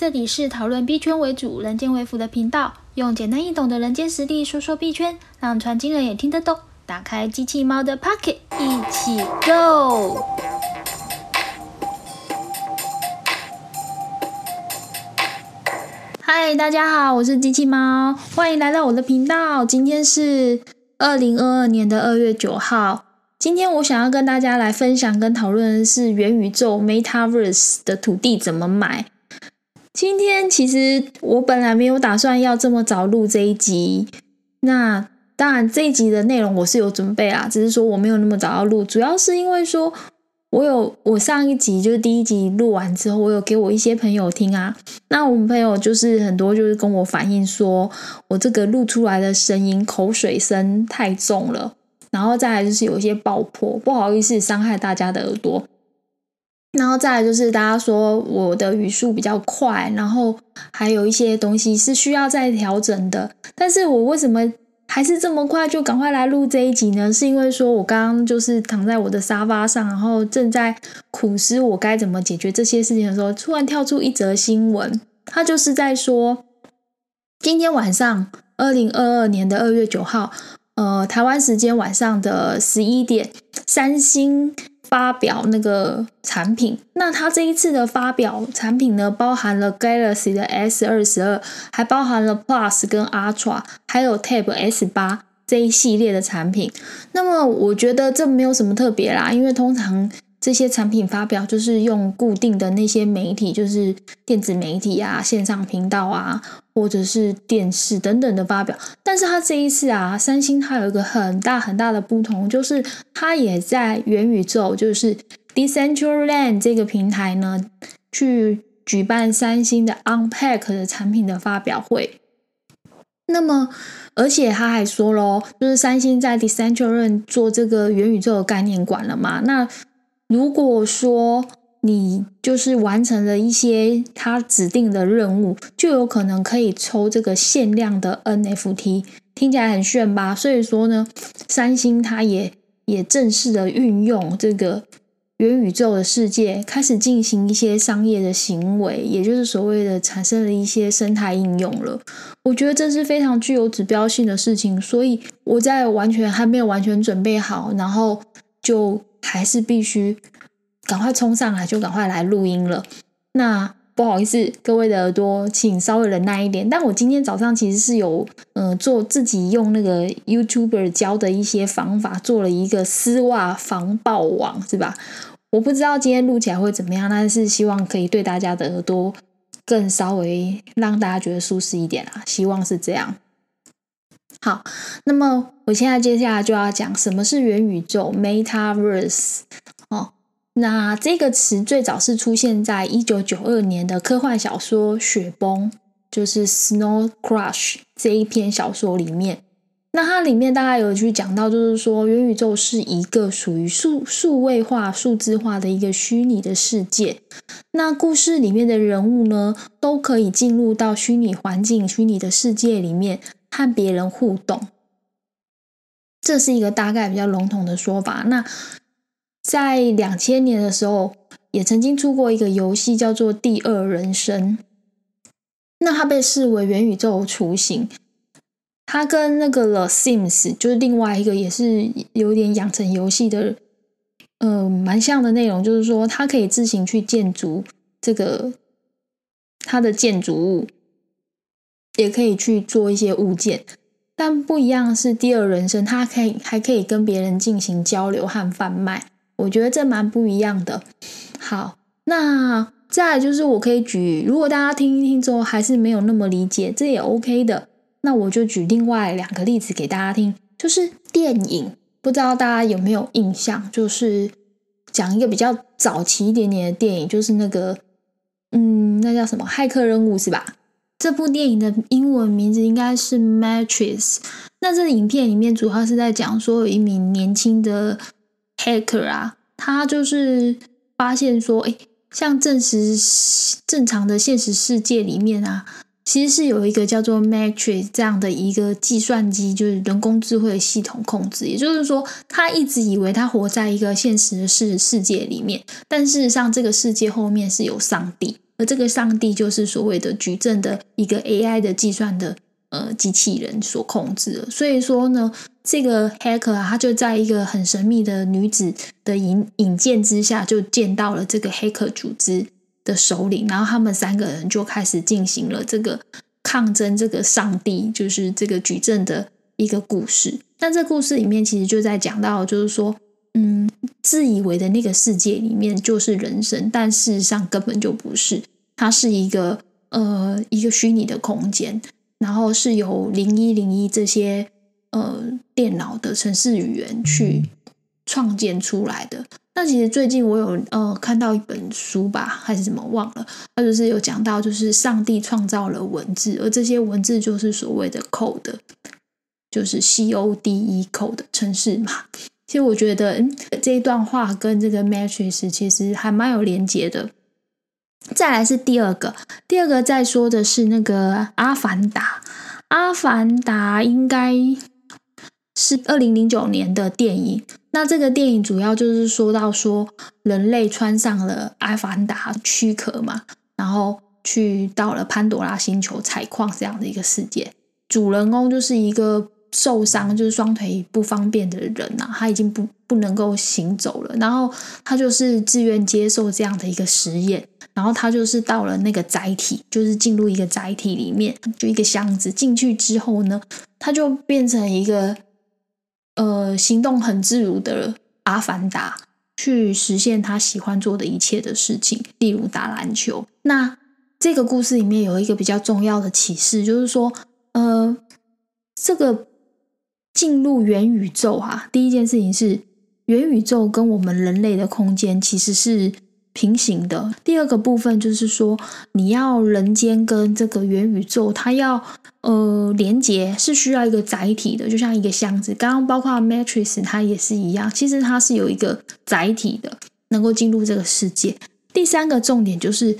这里是讨论币圈为主、人间为辅的频道，用简单易懂的人间实力说说币圈，让传经人也听得懂。打开机器猫的 Pocket，一起 Go！嗨，大家好，我是机器猫，欢迎来到我的频道。今天是二零二二年的二月九号。今天我想要跟大家来分享跟讨论的是元宇宙 Metaverse 的土地怎么买。今天其实我本来没有打算要这么早录这一集，那当然这一集的内容我是有准备啊，只是说我没有那么早要录，主要是因为说我有我上一集就是第一集录完之后，我有给我一些朋友听啊，那我们朋友就是很多就是跟我反映说我这个录出来的声音口水声太重了，然后再来就是有一些爆破，不好意思伤害大家的耳朵。然后再来就是大家说我的语速比较快，然后还有一些东西是需要再调整的。但是我为什么还是这么快就赶快来录这一集呢？是因为说我刚刚就是躺在我的沙发上，然后正在苦思我该怎么解决这些事情的时候，突然跳出一则新闻，它就是在说今天晚上二零二二年的二月九号，呃，台湾时间晚上的十一点，三星。发表那个产品，那它这一次的发表产品呢，包含了 Galaxy 的 S 二十二，还包含了 Plus 跟 Ultra，还有 Tab S 八这一系列的产品。那么我觉得这没有什么特别啦，因为通常。这些产品发表就是用固定的那些媒体，就是电子媒体啊、线上频道啊，或者是电视等等的发表。但是它这一次啊，三星它有一个很大很大的不同，就是它也在元宇宙，就是 Decentraland 这个平台呢，去举办三星的 Unpack 的产品的发表会。那么，而且他还说喽，就是三星在 Decentraland 做这个元宇宙的概念馆了嘛？那如果说你就是完成了一些他指定的任务，就有可能可以抽这个限量的 NFT，听起来很炫吧？所以说呢，三星它也也正式的运用这个元宇宙的世界，开始进行一些商业的行为，也就是所谓的产生了一些生态应用了。我觉得这是非常具有指标性的事情，所以我在完全还没有完全准备好，然后就。还是必须赶快冲上来，就赶快来录音了。那不好意思，各位的耳朵，请稍微忍耐一点。但我今天早上其实是有，嗯，做自己用那个 YouTuber 教的一些方法，做了一个丝袜防爆网，是吧？我不知道今天录起来会怎么样，但是希望可以对大家的耳朵更稍微让大家觉得舒适一点啊，希望是这样。好，那么我现在接下来就要讲什么是元宇宙 （Metaverse） 哦。那这个词最早是出现在一九九二年的科幻小说《雪崩》，就是《Snow Crash》这一篇小说里面。那它里面大概有去讲到，就是说元宇宙是一个属于数数位化、数字化的一个虚拟的世界。那故事里面的人物呢，都可以进入到虚拟环境、虚拟的世界里面。和别人互动，这是一个大概比较笼统的说法。那在两千年的时候，也曾经出过一个游戏叫做《第二人生》，那它被视为元宇宙雏形。它跟那个《The Sims》就是另外一个也是有点养成游戏的，呃，蛮像的内容，就是说它可以自行去建筑这个它的建筑物。也可以去做一些物件，但不一样是第二人生，它可以还可以跟别人进行交流和贩卖，我觉得这蛮不一样的。好，那再就是我可以举，如果大家听一听之后还是没有那么理解，这也 OK 的，那我就举另外两个例子给大家听，就是电影，不知道大家有没有印象，就是讲一个比较早期一点点的电影，就是那个，嗯，那叫什么《骇客任务》是吧？这部电影的英文名字应该是《Matrix》。那这影片里面主要是在讲说，有一名年轻的 hacker 啊，他就是发现说，哎，像正实正常的现实世界里面啊，其实是有一个叫做 Matrix 这样的一个计算机，就是人工智慧系统控制。也就是说，他一直以为他活在一个现实的世世界里面，但事实上，这个世界后面是有上帝。而这个上帝就是所谓的矩阵的一个 AI 的计算的呃机器人所控制的。所以说呢，这个 hacker 啊，他就在一个很神秘的女子的引引荐之下，就见到了这个黑客组织的首领，然后他们三个人就开始进行了这个抗争，这个上帝就是这个矩阵的一个故事。那这故事里面其实就在讲到，就是说。嗯，自以为的那个世界里面就是人生，但事实上根本就不是。它是一个呃一个虚拟的空间，然后是由零一零一这些呃电脑的程式语言去创建出来的。那其实最近我有呃看到一本书吧，还是怎么忘了，它就是有讲到，就是上帝创造了文字，而这些文字就是所谓的 code，就是 C O D E code 城市码。其实我觉得，嗯，这一段话跟这个 Matrix 其实还蛮有连接的。再来是第二个，第二个在说的是那个《阿凡达》。《阿凡达》应该是二零零九年的电影。那这个电影主要就是说到说，人类穿上了阿凡达躯壳嘛，然后去到了潘多拉星球采矿这样的一个世界。主人公就是一个。受伤就是双腿不方便的人呐，他已经不不能够行走了。然后他就是自愿接受这样的一个实验，然后他就是到了那个载体，就是进入一个载体里面，就一个箱子进去之后呢，他就变成一个呃行动很自如的阿凡达，去实现他喜欢做的一切的事情，例如打篮球。那这个故事里面有一个比较重要的启示，就是说，呃，这个。进入元宇宙哈，第一件事情是元宇宙跟我们人类的空间其实是平行的。第二个部分就是说，你要人间跟这个元宇宙，它要呃连接，是需要一个载体的，就像一个箱子。刚刚包括 Matrix 它也是一样，其实它是有一个载体的，能够进入这个世界。第三个重点就是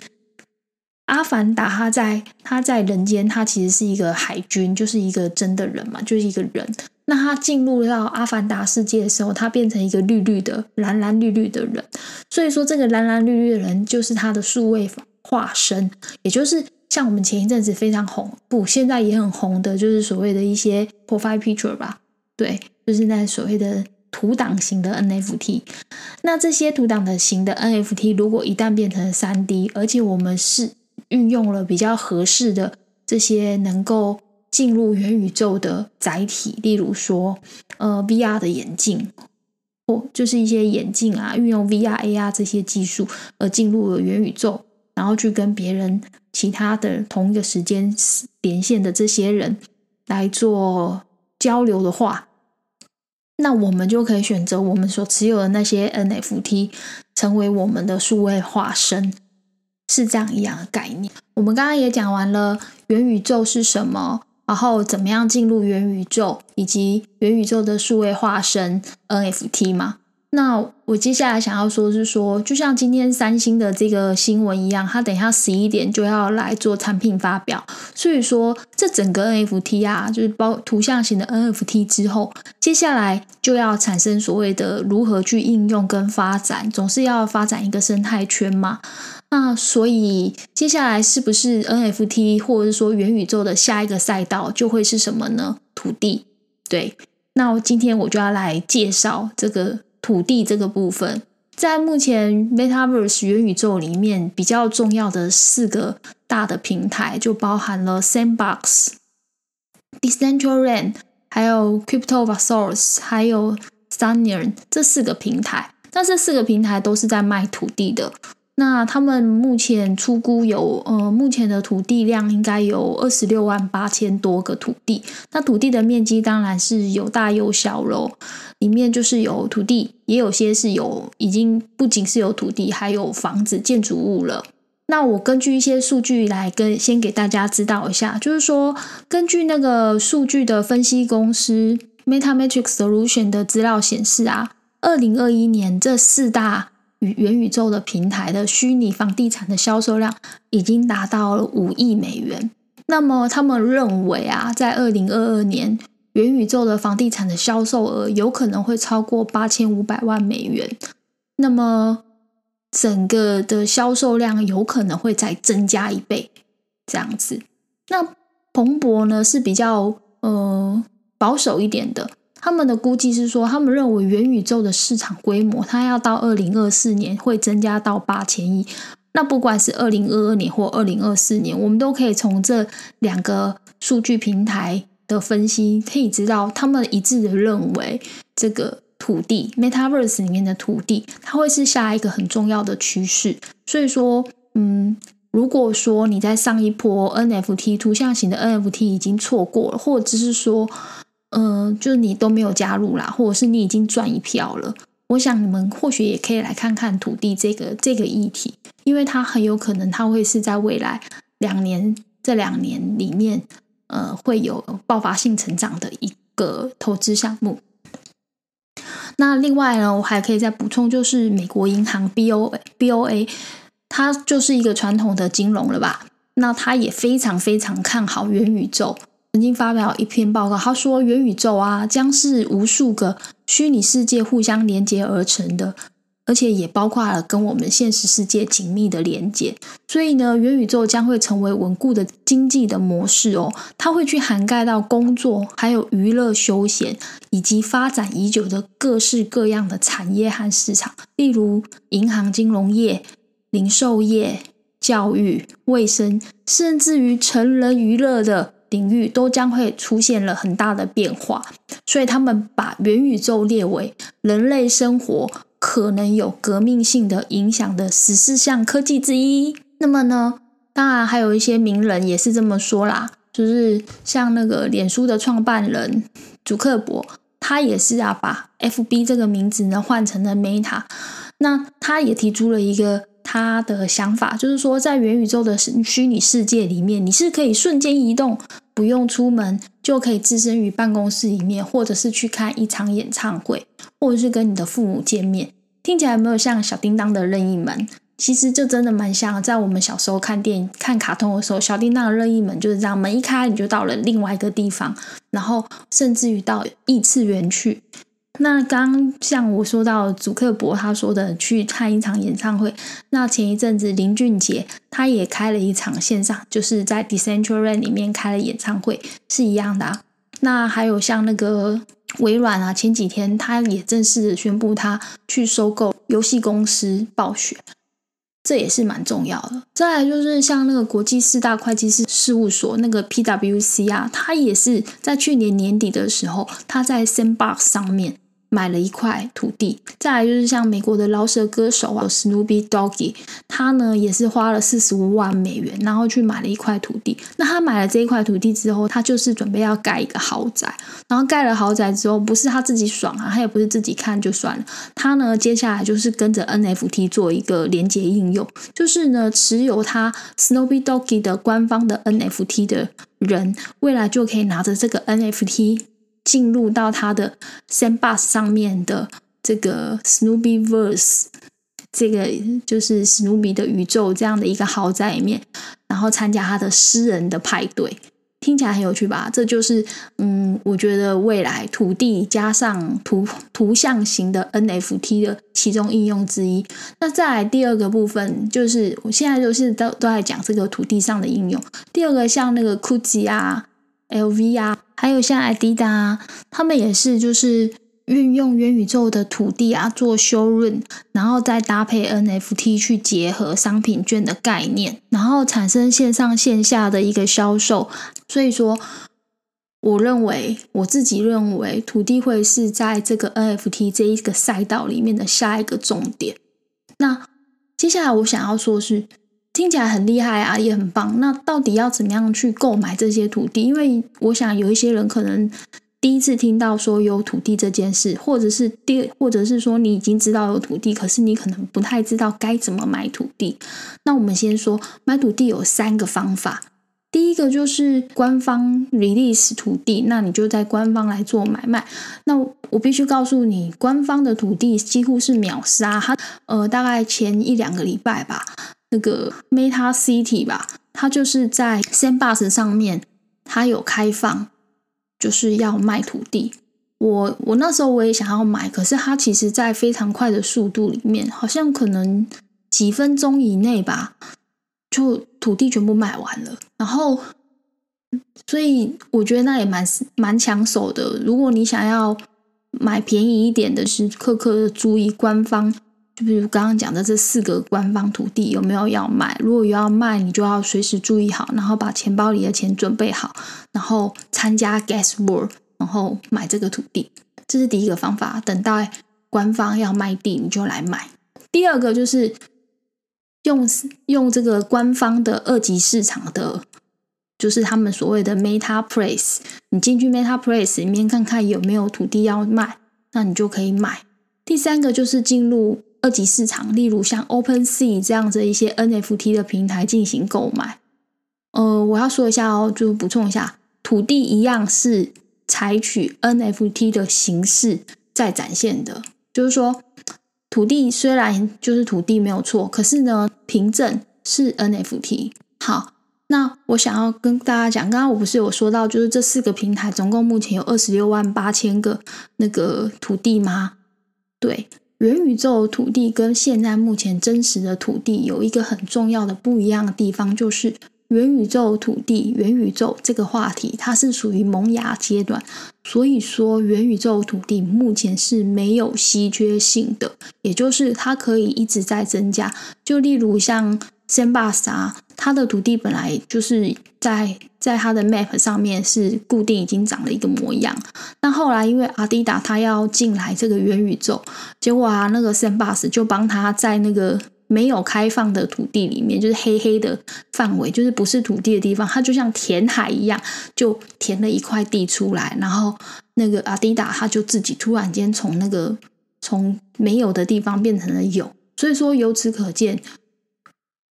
阿凡达，他在他在人间，他其实是一个海军，就是一个真的人嘛，就是一个人。那他进入到阿凡达世界的时候，他变成一个绿绿的、蓝蓝绿绿的人。所以说，这个蓝蓝绿绿的人就是他的数位化身，也就是像我们前一阵子非常红，不，现在也很红的，就是所谓的一些 profile picture 吧。对，就是那所谓的图档型的 NFT。那这些图档的型的 NFT，如果一旦变成三 D，而且我们是运用了比较合适的这些能够。进入元宇宙的载体，例如说，呃，VR 的眼镜，或就是一些眼镜啊，运用 VR、AR 这些技术而进入了元宇宙，然后去跟别人其他的同一个时间连线的这些人来做交流的话，那我们就可以选择我们所持有的那些 NFT 成为我们的数位化身，是这样一样的概念。我们刚刚也讲完了元宇宙是什么。然后怎么样进入元宇宙，以及元宇宙的数位化身 NFT 嘛？那我接下来想要说，是说，就像今天三星的这个新闻一样，它等一下十一点就要来做产品发表。所以说，这整个 NFT 啊，就是包图像型的 NFT 之后，接下来就要产生所谓的如何去应用跟发展，总是要发展一个生态圈嘛。那所以接下来是不是 NFT 或者是说元宇宙的下一个赛道就会是什么呢？土地。对，那今天我就要来介绍这个土地这个部分。在目前 Metaverse 元宇宙里面比较重要的四个大的平台，就包含了 Sandbox、Decentraland、还有 Cryptoverse、还有 Stanier 这四个平台。那这四个平台都是在卖土地的。那他们目前出估有，呃，目前的土地量应该有二十六万八千多个土地。那土地的面积当然是有大有小喽，里面就是有土地，也有些是有已经不仅是有土地，还有房子、建筑物了。那我根据一些数据来跟先给大家知道一下，就是说根据那个数据的分析公司 MetaMatrix Solution 的资料显示啊，二零二一年这四大与元宇宙的平台的虚拟房地产的销售量已经达到了五亿美元。那么他们认为啊，在二零二二年，元宇宙的房地产的销售额有可能会超过八千五百万美元。那么整个的销售量有可能会再增加一倍这样子。那彭博呢是比较呃保守一点的，他们的估计是说，他们认为元宇宙的市场规模，它要到二零二四年会增加到八千亿。那不管是二零二二年或二零二四年，我们都可以从这两个数据平台的分析，可以知道他们一致的认为，这个土地 Metaverse 里面的土地，它会是下一个很重要的趋势。所以说，嗯，如果说你在上一波 NFT 图像型的 NFT 已经错过了，或者是说，嗯，就是你都没有加入啦，或者是你已经赚一票了。我想你们或许也可以来看看土地这个这个议题，因为它很有可能它会是在未来两年这两年里面，呃，会有爆发性成长的一个投资项目。那另外呢，我还可以再补充，就是美国银行 B O B O A，它就是一个传统的金融了吧？那它也非常非常看好元宇宙。曾经发表一篇报告，他说元宇宙啊将是无数个虚拟世界互相连接而成的，而且也包括了跟我们现实世界紧密的连接。所以呢，元宇宙将会成为稳固的经济的模式哦，它会去涵盖到工作、还有娱乐休闲，以及发展已久的各式各样的产业和市场，例如银行、金融业、零售业、教育、卫生，甚至于成人娱乐的。领域都将会出现了很大的变化，所以他们把元宇宙列为人类生活可能有革命性的影响的十四项科技之一。那么呢，当然还有一些名人也是这么说啦，就是像那个脸书的创办人祖克伯，他也是啊，把 FB 这个名字呢换成了 Meta。那他也提出了一个。他的想法就是说，在元宇宙的虚拟世界里面，你是可以瞬间移动，不用出门就可以置身于办公室里面，或者是去看一场演唱会，或者是跟你的父母见面。听起来有没有像小叮当的任意门，其实就真的蛮像，在我们小时候看电影、看卡通的时候，小叮当的任意门就是这样，门一开你就到了另外一个地方，然后甚至于到异次元去。那刚像我说到祖克伯他说的去看一场演唱会，那前一阵子林俊杰他也开了一场线上，就是在 Decentraland 里面开了演唱会，是一样的啊。那还有像那个微软啊，前几天他也正式宣布他去收购游戏公司暴雪，这也是蛮重要的。再来就是像那个国际四大会计师事务所那个 PWC 啊，他也是在去年年底的时候，他在 Sandbox 上面。买了一块土地，再来就是像美国的饶舌歌手啊，Snoopy Doggy，他呢也是花了四十五万美元，然后去买了一块土地。那他买了这一块土地之后，他就是准备要盖一个豪宅。然后盖了豪宅之后，不是他自己爽啊，他也不是自己看就算了。他呢，接下来就是跟着 NFT 做一个连接应用，就是呢，持有他 Snoopy Doggy 的官方的 NFT 的人，未来就可以拿着这个 NFT。进入到他的 Sandbox 上面的这个 Snoopy Verse，这个就是史努比的宇宙这样的一个豪宅里面，然后参加他的私人的派对，听起来很有趣吧？这就是嗯，我觉得未来土地加上图图像型的 NFT 的其中应用之一。那再来第二个部分，就是我现在就是都都在讲这个土地上的应用。第二个像那个 Gucci 啊。LV 啊，还有像 Adidas，他们也是就是运用元宇宙的土地啊做修润，然后再搭配 NFT 去结合商品券的概念，然后产生线上线下的一个销售。所以说，我认为我自己认为土地会是在这个 NFT 这一个赛道里面的下一个重点。那接下来我想要说是。听起来很厉害啊，也很棒。那到底要怎么样去购买这些土地？因为我想有一些人可能第一次听到说有土地这件事，或者是第，或者是说你已经知道有土地，可是你可能不太知道该怎么买土地。那我们先说买土地有三个方法。第一个就是官方 release 土地，那你就在官方来做买卖。那我必须告诉你，官方的土地几乎是秒杀。它呃，大概前一两个礼拜吧。那个 Meta City 吧，它就是在 Sandbox 上面，它有开放，就是要卖土地。我我那时候我也想要买，可是它其实在非常快的速度里面，好像可能几分钟以内吧，就土地全部卖完了。然后，所以我觉得那也蛮蛮抢手的。如果你想要买便宜一点的，是刻刻注意官方。就比如刚刚讲的这四个官方土地有没有要卖？如果有要卖，你就要随时注意好，然后把钱包里的钱准备好，然后参加 Guess War，然后买这个土地。这是第一个方法。等待官方要卖地，你就来买。第二个就是用用这个官方的二级市场的，就是他们所谓的 Meta Place。你进去 Meta Place 里面看看有没有土地要卖，那你就可以买。第三个就是进入。二级市场，例如像 OpenSea 这样子一些 NFT 的平台进行购买。呃，我要说一下哦，就补充一下，土地一样是采取 NFT 的形式在展现的。就是说，土地虽然就是土地没有错，可是呢，凭证是 NFT。好，那我想要跟大家讲，刚刚我不是有说到，就是这四个平台总共目前有二十六万八千个那个土地吗？对。元宇宙土地跟现在目前真实的土地有一个很重要的不一样的地方，就是元宇宙土地、元宇宙这个话题，它是属于萌芽阶段，所以说元宇宙土地目前是没有稀缺性的，也就是它可以一直在增加。就例如像。先霸沙，它的土地本来就是在在它的 map 上面是固定已经长了一个模样。那后来因为阿迪达他要进来这个元宇宙，结果啊那个 s a b u s 就帮他在那个没有开放的土地里面，就是黑黑的范围，就是不是土地的地方，它就像填海一样，就填了一块地出来。然后那个阿迪达他就自己突然间从那个从没有的地方变成了有。所以说由此可见。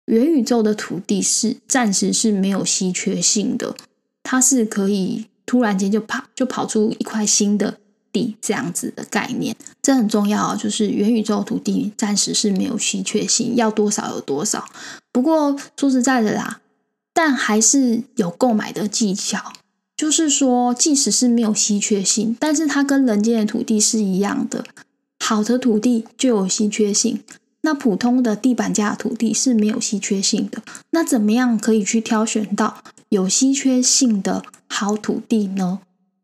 元宇宙的土地是暂时是没有稀缺性的，它是可以突然间就跑就跑出一块新的地这样子的概念，这很重要啊。就是元宇宙土地暂时是没有稀缺性，要多少有多少。不过说实在的啦，但还是有购买的技巧。就是说，即使是没有稀缺性，但是它跟人间的土地是一样的，好的土地就有稀缺性。那普通的地板价土地是没有稀缺性的。那怎么样可以去挑选到有稀缺性的好土地呢？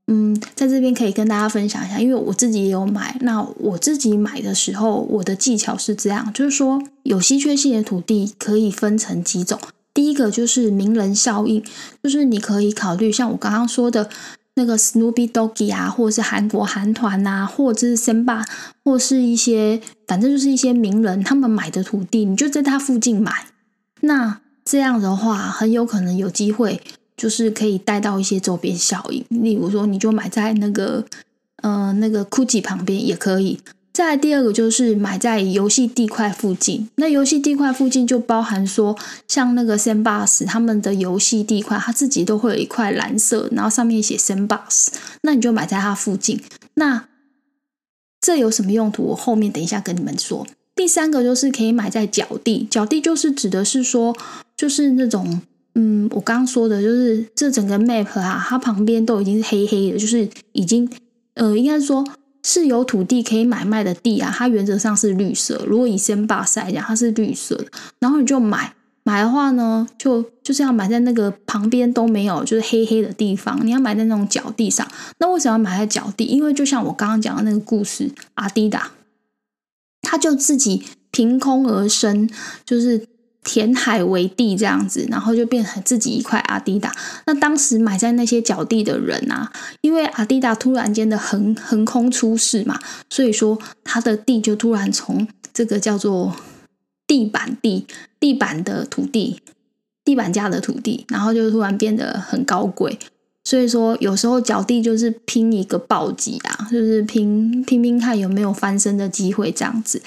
嗯，在这边可以跟大家分享一下，因为我自己也有买。那我自己买的时候，我的技巧是这样，就是说有稀缺性的土地可以分成几种。第一个就是名人效应，就是你可以考虑像我刚刚说的。那个 Snoopy Doggy 啊，或者是韩国韩团啊，或者是森巴，或是一些反正就是一些名人，他们买的土地，你就在他附近买。那这样的话，很有可能有机会，就是可以带到一些周边效应。例如说，你就买在那个呃那个 Gucci 旁边也可以。再第二个就是买在游戏地块附近，那游戏地块附近就包含说，像那个 Sandbox 他们的游戏地块，它自己都会有一块蓝色，然后上面写 Sandbox，那你就买在它附近。那这有什么用途？我后面等一下跟你们说。第三个就是可以买在脚地，脚地就是指的是说，就是那种，嗯，我刚刚说的就是这整个 map 啊，它旁边都已经是黑黑的，就是已经，呃，应该说。是有土地可以买卖的地啊，它原则上是绿色。如果以先霸来讲，它是绿色的，然后你就买买的话呢，就就是要买在那个旁边都没有，就是黑黑的地方。你要买在那种角地上。那为什么要买在角地？因为就像我刚刚讲的那个故事，阿迪达，他就自己凭空而生，就是。填海为地这样子，然后就变成自己一块阿迪达。那当时买在那些脚地的人啊，因为阿迪达突然间的横横空出世嘛，所以说他的地就突然从这个叫做地板地、地板的土地、地板价的土地，然后就突然变得很高贵。所以说有时候脚地就是拼一个暴击啊，就是拼拼拼看有没有翻身的机会这样子。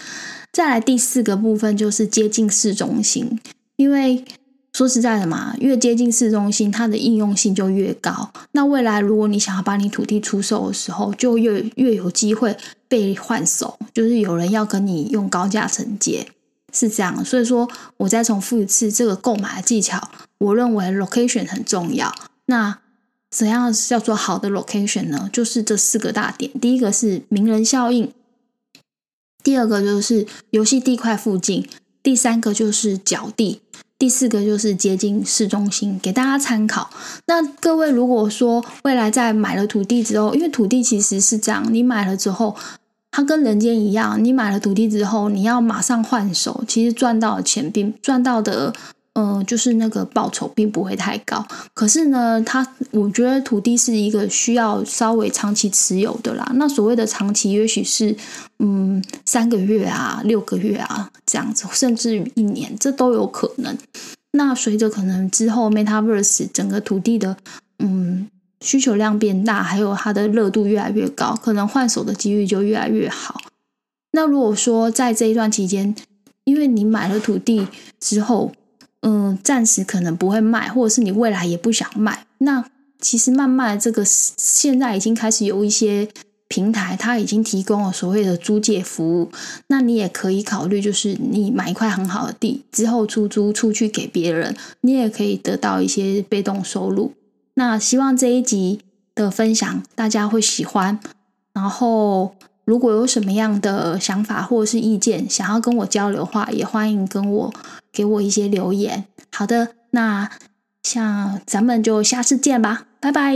再来第四个部分就是接近市中心，因为说实在的嘛，越接近市中心，它的应用性就越高。那未来如果你想要把你土地出售的时候，就越越有机会被换手，就是有人要跟你用高价承接，是这样。所以说，我再重复一次这个购买的技巧，我认为 location 很重要。那怎样叫做好的 location 呢？就是这四个大点，第一个是名人效应。第二个就是游戏地块附近，第三个就是脚地，第四个就是接近市中心，给大家参考。那各位如果说未来在买了土地之后，因为土地其实是这样，你买了之后，它跟人间一样，你买了土地之后，你要马上换手，其实赚到的钱并赚到的。嗯，就是那个报酬并不会太高，可是呢，它我觉得土地是一个需要稍微长期持有的啦。那所谓的长期，也许是嗯三个月啊、六个月啊这样子，甚至于一年，这都有可能。那随着可能之后 MetaVerse 整个土地的嗯需求量变大，还有它的热度越来越高，可能换手的几率就越来越好。那如果说在这一段期间，因为你买了土地之后，嗯，暂时可能不会卖，或者是你未来也不想卖。那其实慢慢这个现在已经开始有一些平台，它已经提供了所谓的租借服务。那你也可以考虑，就是你买一块很好的地之后出租出去给别人，你也可以得到一些被动收入。那希望这一集的分享大家会喜欢。然后如果有什么样的想法或者是意见，想要跟我交流的话，也欢迎跟我。给我一些留言。好的，那像咱们就下次见吧，拜拜。